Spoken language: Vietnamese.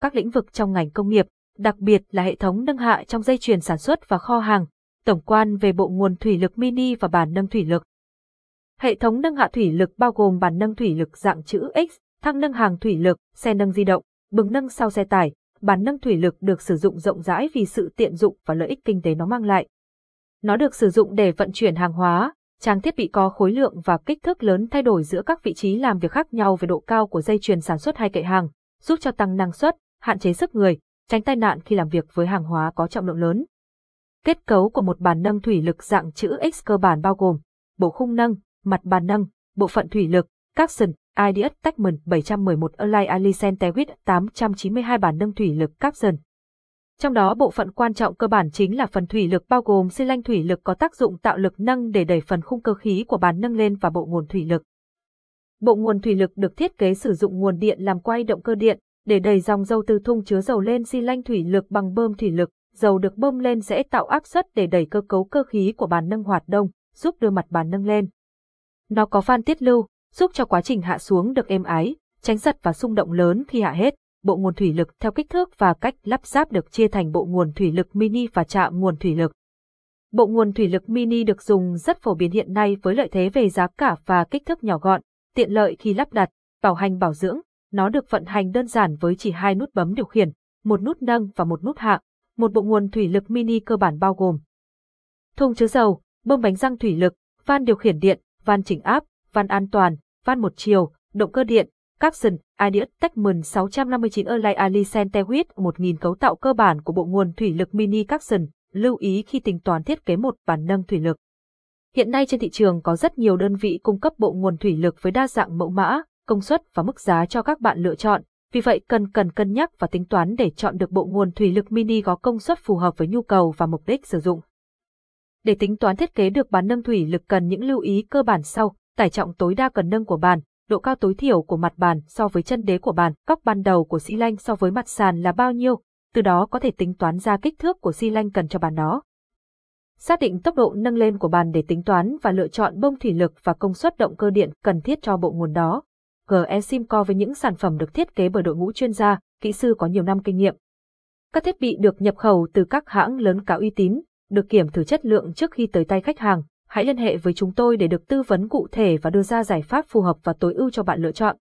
các lĩnh vực trong ngành công nghiệp, đặc biệt là hệ thống nâng hạ trong dây chuyền sản xuất và kho hàng, tổng quan về bộ nguồn thủy lực mini và bàn nâng thủy lực. Hệ thống nâng hạ thủy lực bao gồm bàn nâng thủy lực dạng chữ X, thang nâng hàng thủy lực, xe nâng di động, bừng nâng sau xe tải, bàn nâng thủy lực được sử dụng rộng rãi vì sự tiện dụng và lợi ích kinh tế nó mang lại. Nó được sử dụng để vận chuyển hàng hóa, trang thiết bị có khối lượng và kích thước lớn thay đổi giữa các vị trí làm việc khác nhau về độ cao của dây chuyền sản xuất hay kệ hàng, giúp cho tăng năng suất, hạn chế sức người, tránh tai nạn khi làm việc với hàng hóa có trọng lượng lớn. Kết cấu của một bàn nâng thủy lực dạng chữ X cơ bản bao gồm bộ khung nâng, mặt bàn nâng, bộ phận thủy lực, các capson, IDS Techman 711 Align Alicent Tewit 892 bàn nâng thủy lực các dần. Trong đó bộ phận quan trọng cơ bản chính là phần thủy lực bao gồm xi lanh thủy lực có tác dụng tạo lực nâng để đẩy phần khung cơ khí của bàn nâng lên và bộ nguồn thủy lực. Bộ nguồn thủy lực được thiết kế sử dụng nguồn điện làm quay động cơ điện để đẩy dòng dầu từ thùng chứa dầu lên xi lanh thủy lực bằng bơm thủy lực, dầu được bơm lên sẽ tạo áp suất để đẩy cơ cấu cơ khí của bàn nâng hoạt động, giúp đưa mặt bàn nâng lên. Nó có van tiết lưu, giúp cho quá trình hạ xuống được êm ái, tránh giật và xung động lớn khi hạ hết. Bộ nguồn thủy lực theo kích thước và cách lắp ráp được chia thành bộ nguồn thủy lực mini và trạm nguồn thủy lực. Bộ nguồn thủy lực mini được dùng rất phổ biến hiện nay với lợi thế về giá cả và kích thước nhỏ gọn, tiện lợi khi lắp đặt, bảo hành bảo dưỡng. Nó được vận hành đơn giản với chỉ hai nút bấm điều khiển, một nút nâng và một nút hạ. Một bộ nguồn thủy lực mini cơ bản bao gồm thùng chứa dầu, bơm bánh răng thủy lực, van điều khiển điện, van chỉnh áp, van an toàn, van một chiều, động cơ điện, capson, Ideas Techman 659 Erlai Ali Centewit 1000 cấu tạo cơ bản của bộ nguồn thủy lực mini capson, lưu ý khi tính toán thiết kế một bản nâng thủy lực. Hiện nay trên thị trường có rất nhiều đơn vị cung cấp bộ nguồn thủy lực với đa dạng mẫu mã, công suất và mức giá cho các bạn lựa chọn, vì vậy cần cần cân nhắc và tính toán để chọn được bộ nguồn thủy lực mini có công suất phù hợp với nhu cầu và mục đích sử dụng. Để tính toán thiết kế được bàn nâng thủy lực cần những lưu ý cơ bản sau, tải trọng tối đa cần nâng của bàn, độ cao tối thiểu của mặt bàn so với chân đế của bàn, góc ban đầu của xi lanh so với mặt sàn là bao nhiêu, từ đó có thể tính toán ra kích thước của xi lanh cần cho bàn đó. Xác định tốc độ nâng lên của bàn để tính toán và lựa chọn bông thủy lực và công suất động cơ điện cần thiết cho bộ nguồn đó. GE Simco với những sản phẩm được thiết kế bởi đội ngũ chuyên gia, kỹ sư có nhiều năm kinh nghiệm. Các thiết bị được nhập khẩu từ các hãng lớn có uy tín, được kiểm thử chất lượng trước khi tới tay khách hàng. Hãy liên hệ với chúng tôi để được tư vấn cụ thể và đưa ra giải pháp phù hợp và tối ưu cho bạn lựa chọn.